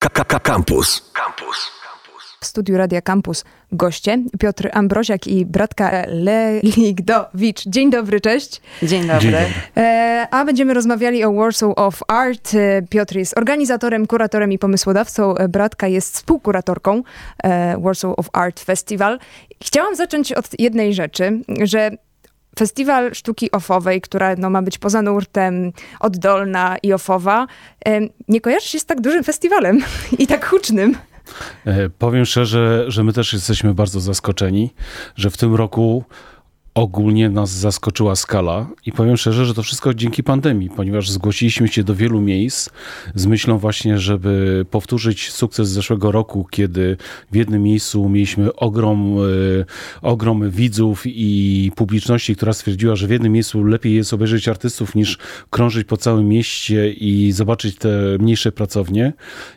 Campus. Campus. W studiu Radia Campus goście Piotr Ambroziak i bratka Leligdowicz. Dzień dobry, cześć. Dzień dobry. Dzień dobry. E, a będziemy rozmawiali o Warsaw of Art. E, Piotr jest organizatorem, kuratorem i pomysłodawcą. E, bratka jest współkuratorką Warsaw of Art Festival. Chciałam zacząć od jednej rzeczy, że Festiwal Sztuki Ofowej, która no, ma być poza nurtem, oddolna i ofowa, nie kojarzy się z tak dużym festiwalem i tak hucznym. E, powiem szczerze, że my też jesteśmy bardzo zaskoczeni, że w tym roku ogólnie nas zaskoczyła skala i powiem szczerze, że to wszystko dzięki pandemii, ponieważ zgłosiliśmy się do wielu miejsc z myślą właśnie, żeby powtórzyć sukces z zeszłego roku, kiedy w jednym miejscu mieliśmy ogrom, e, ogrom widzów i publiczności, która stwierdziła, że w jednym miejscu lepiej jest obejrzeć artystów niż krążyć po całym mieście i zobaczyć te mniejsze pracownie.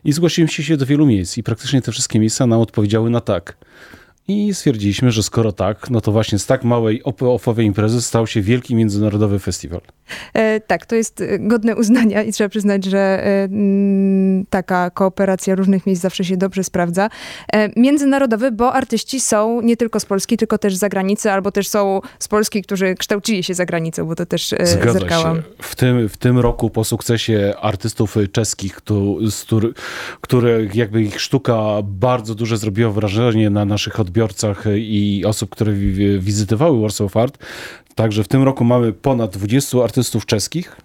I zgłosiliśmy się do wielu miejsc i praktycznie te wszystkie miejsca nam odpowiedziały na tak. I stwierdziliśmy, że skoro tak, no to właśnie z tak małej ofowej imprezy stał się wielki międzynarodowy festiwal. E, tak, to jest e, godne uznania i trzeba przyznać, że e, m, taka kooperacja różnych miejsc zawsze się dobrze sprawdza. E, międzynarodowy, bo artyści są nie tylko z Polski, tylko też z zagranicy, albo też są z Polski, którzy kształcili się za granicą, bo to też e, Zgadza zerkałam. Się. W tym, w tym roku po sukcesie artystów czeskich, których jakby ich sztuka bardzo duże zrobiła wrażenie na naszych odbiorcach, odbiorcach i osób, które wizytowały Warsaw Art. Także w tym roku mamy ponad 20 artystów czeskich.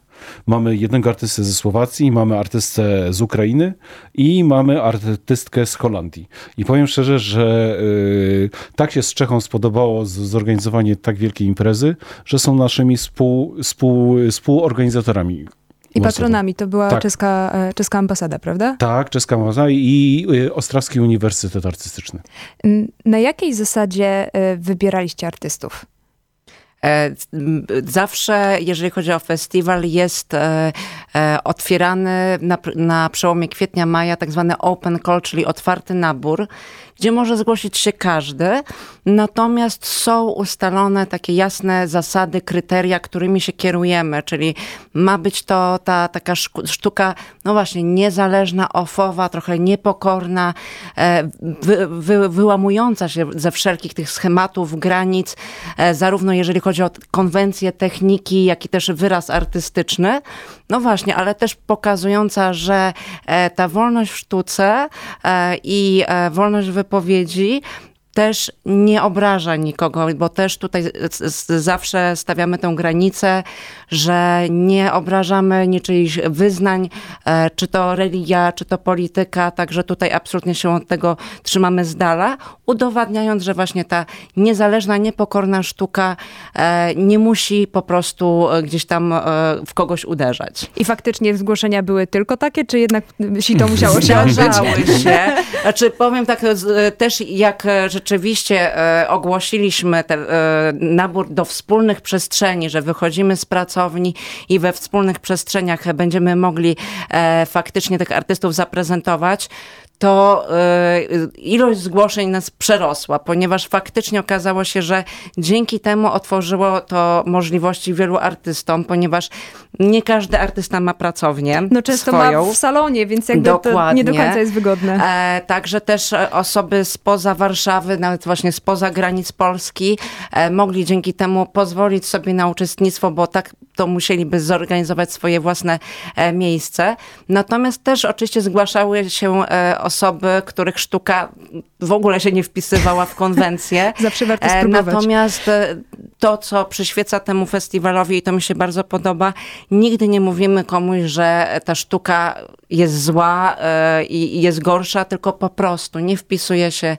Mamy jednego artystę ze Słowacji, mamy artystę z Ukrainy i mamy artystkę z Holandii. I powiem szczerze, że yy, tak się z Czechą spodobało zorganizowanie tak wielkiej imprezy, że są naszymi współ, współ, współorganizatorami i patronami to była tak. czeska, e, czeska ambasada, prawda? Tak, czeska ambasada i e, Ostrawski Uniwersytet Artystyczny. Na jakiej zasadzie e, wybieraliście artystów? Zawsze, jeżeli chodzi o festiwal, jest otwierany na, na przełomie kwietnia-maja tak zwany open call, czyli otwarty nabór gdzie może zgłosić się każdy, natomiast są ustalone takie jasne zasady, kryteria, którymi się kierujemy, czyli ma być to ta taka sztuka, no właśnie, niezależna, ofowa, trochę niepokorna, e, wy, wy, wyłamująca się ze wszelkich tych schematów, granic, e, zarówno jeżeli chodzi o konwencje, techniki, jak i też wyraz artystyczny. No właśnie, ale też pokazująca, że e, ta wolność w sztuce i wolność wypowiedzi wypowiedzi też nie obraża nikogo, bo też tutaj zawsze stawiamy tę granicę, że nie obrażamy niczyichś wyznań, e, czy to religia, czy to polityka, także tutaj absolutnie się od tego trzymamy z dala, udowadniając, że właśnie ta niezależna, niepokorna sztuka e, nie musi po prostu e, gdzieś tam w kogoś uderzać. I faktycznie zgłoszenia były tylko takie, czy jednak to musiało się odbyć? się. Znaczy powiem tak, też jak rzeczywiście rzeczywiście e, ogłosiliśmy ten e, nabór do wspólnych przestrzeni, że wychodzimy z pracowni i we wspólnych przestrzeniach będziemy mogli e, faktycznie tych artystów zaprezentować, to y, ilość zgłoszeń nas przerosła, ponieważ faktycznie okazało się, że dzięki temu otworzyło to możliwości wielu artystom, ponieważ nie każdy artysta ma pracownię No często swoją. ma w salonie, więc jakby Dokładnie. to nie do końca jest wygodne. E, także też osoby spoza Warszawy, nawet właśnie spoza granic Polski, e, mogli dzięki temu pozwolić sobie na uczestnictwo, bo tak to musieliby zorganizować swoje własne e, miejsce. Natomiast też oczywiście zgłaszały się e, osoby, których sztuka w ogóle się nie wpisywała w konwencję. Zawsze warto e, spróbować. Natomiast to, co przyświeca temu festiwalowi i to mi się bardzo podoba, nigdy nie mówimy komuś, że ta sztuka jest zła i jest gorsza, tylko po prostu nie wpisuje się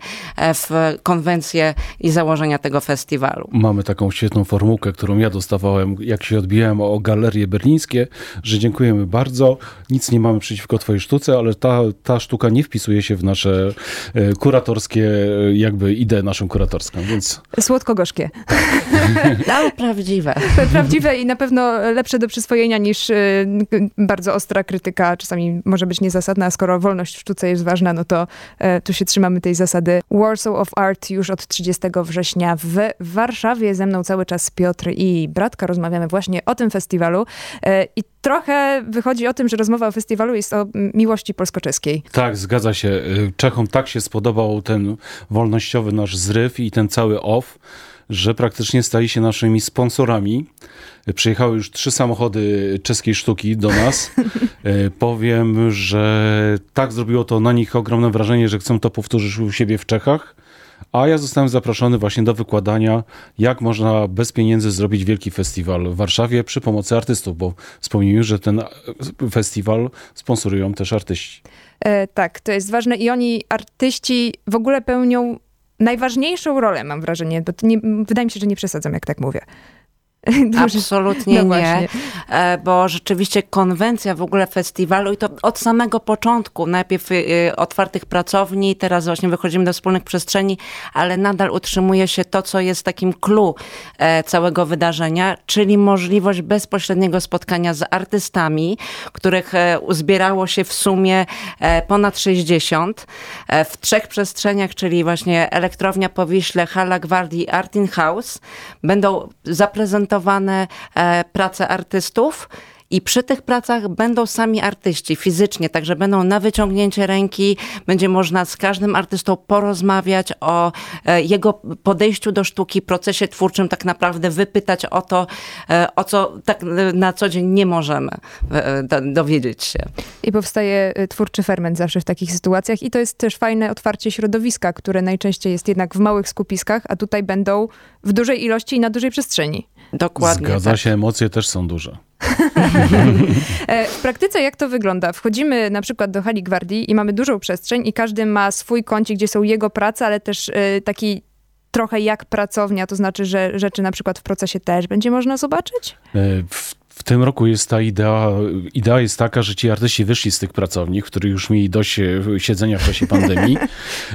w konwencję i założenia tego festiwalu. Mamy taką świetną formułkę, którą ja dostawałem, jak się odbijałem o galerie berlińskie, że dziękujemy bardzo, nic nie mamy przeciwko twojej sztuce, ale ta, ta sztuka nie wpisuje się w nasze e, kuratorskie, e, jakby ideę naszą kuratorską, więc... Słodko-gorzkie. Ale prawdziwe. Prawdziwe i na pewno lepsze do przyswojenia niż e, bardzo ostra krytyka, czasami może być niezasadna, a skoro wolność w sztuce jest ważna, no to e, tu się trzymamy tej zasady. Warsaw of Art już od 30 września w Warszawie. Ze mną cały czas Piotr i Bratka. Rozmawiamy właśnie o tym festiwalu. E, I trochę wychodzi o tym, że rozmowa o festiwalu jest o miłości polsko-czeskiej. Tak, zgadza się. Y, Czechom tak się spodobał ten wolnościowy nasz zryw i ten cały off, że praktycznie stali się naszymi sponsorami. Przyjechały już trzy samochody czeskiej sztuki do nas. Y, Powiem, że tak zrobiło to na nich ogromne wrażenie, że chcą to powtórzyć u siebie w Czechach. A ja zostałem zaproszony właśnie do wykładania, jak można bez pieniędzy zrobić wielki festiwal w Warszawie przy pomocy artystów, bo wspomnijmy, że ten e, festiwal sponsorują też artyści. E, tak, to jest ważne i oni, artyści, w ogóle pełnią najważniejszą rolę, mam wrażenie, bo nie, wydaje mi się, że nie przesadzam, jak tak mówię. Absolutnie No nie, e, bo rzeczywiście konwencja w ogóle festiwalu i to od samego początku, najpierw y, otwartych pracowni, teraz właśnie wychodzimy do wspólnych przestrzeni, ale nadal utrzymuje się to, co jest takim clue e, całego wydarzenia, czyli możliwość bezpośredniego spotkania z artystami, których e, uzbierało się w sumie ponad 60 e, w trzech przestrzeniach, czyli właśnie Elektrownia Powiśle, Hala Gwardii, Artin House. Będą zaprezentowane e, prace artystów. I przy tych pracach będą sami artyści fizycznie, także będą na wyciągnięcie ręki, będzie można z każdym artystą porozmawiać o e, jego podejściu do sztuki, procesie twórczym, tak naprawdę wypytać o to, e, o co tak na co dzień nie możemy do- dowiedzieć się. I powstaje twórczy ferment zawsze w takich sytuacjach. I to jest też fajne otwarcie środowiska, które najczęściej jest jednak w małych skupiskach, a tutaj będą w dużej ilości i na dużej przestrzeni. Dokładnie. Zgadza tak. się, emocje też są duże. E, W praktyce jak to wygląda? Wchodzimy na przykład do hali gwardii i mamy dużą przestrzeń i każdy ma swój kącik, gdzie są jego prace, ale też e, taki trochę jak pracownia, to znaczy, że rzeczy na przykład w procesie też będzie można zobaczyć? E, W, w tym roku jest ta idea, idea jest taka, że ci artyści wyszli z tych pracowni, którzy już mieli dość e, siedzenia w czasie pandemii.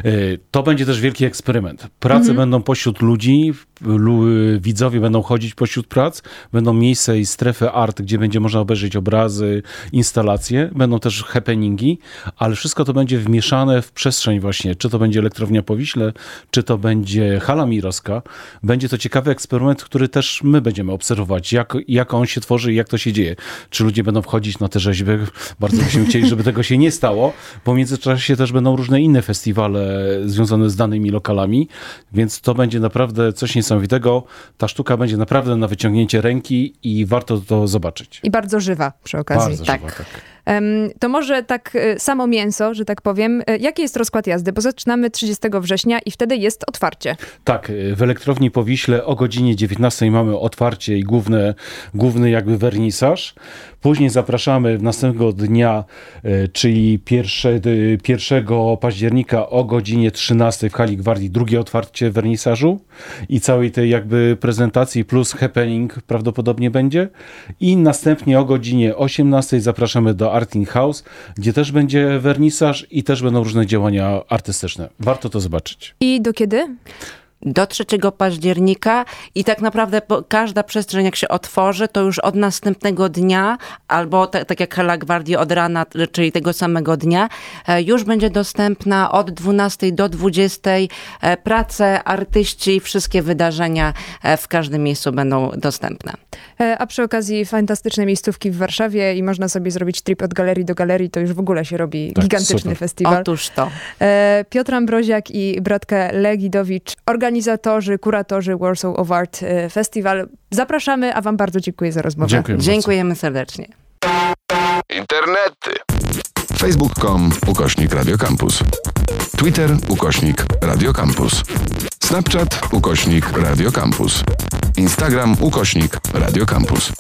E, To będzie też wielki eksperyment. Prace będą pośród ludzi, lu, widzowie będą chodzić pośród prac, będą miejsca i strefy art, gdzie będzie można obejrzeć obrazy, instalacje, będą też happeningi, ale wszystko to będzie wmieszane w przestrzeń właśnie, czy to będzie elektrownia Powiśle, czy to będzie hala Mirowska. Będzie to ciekawy eksperyment, który też my będziemy obserwować, jak, jak on się tworzy jak to się dzieje. Czy ludzie będą wchodzić na te rzeźby? Bardzo byśmy chcieli, żeby tego się nie stało, bo w międzyczasie też będą różne inne festiwale związane z danymi lokalami, więc to będzie naprawdę coś niesamowitego. Ta sztuka będzie naprawdę na wyciągnięcie ręki i warto to zobaczyć. I bardzo żywa przy okazji. Bardzo tak. żywa, tak. To może tak e, samo mięso, że tak powiem. E, Jaki jest rozkład jazdy? Bo zaczynamy 30 września i wtedy jest otwarcie. Tak, w elektrowni Powiśle o godzinie 19 mamy otwarcie i główne, główny jakby wernisaż. Później zapraszamy następnego dnia, e, czyli 1, 1 października o godzinie 13 w hali Gwardii drugie otwarcie wernisażu i całej tej jakby prezentacji plus happening prawdopodobnie będzie. I następnie o godzinie 18 zapraszamy do Artin House, gdzie też będzie wernisaż i też będą różne działania artystyczne. Warto to zobaczyć. I do kiedy? do 3 października i tak naprawdę każda przestrzeń jak się otworzy, to już od następnego dnia, albo ta, tak jak Hala Gwardii od rana, czyli tego samego dnia, e, już będzie dostępna od 12 do 20. e, Prace, artyści, wszystkie wydarzenia e, w każdym miejscu będą dostępne. E, A przy okazji fantastyczne miejscówki w Warszawie i można sobie zrobić trip od galerii do galerii, to już w ogóle się robi Tak, gigantyczny super. festiwal. Otóż to. E, Piotr Ambroziak i bratka Legidowicz, organizatorzy, kuratorzy Warsaw of Art e, Festival. Zapraszamy, a wam bardzo dziękuję za rozmowę. Dziękuję bardzo. Dziękujemy serdecznie. Internety. Facebook.com ukośnik Radio Campus. Twitter ukośnik Radio Campus. Snapchat ukośnik Radio Campus. Instagram ukośnik Radio Campus.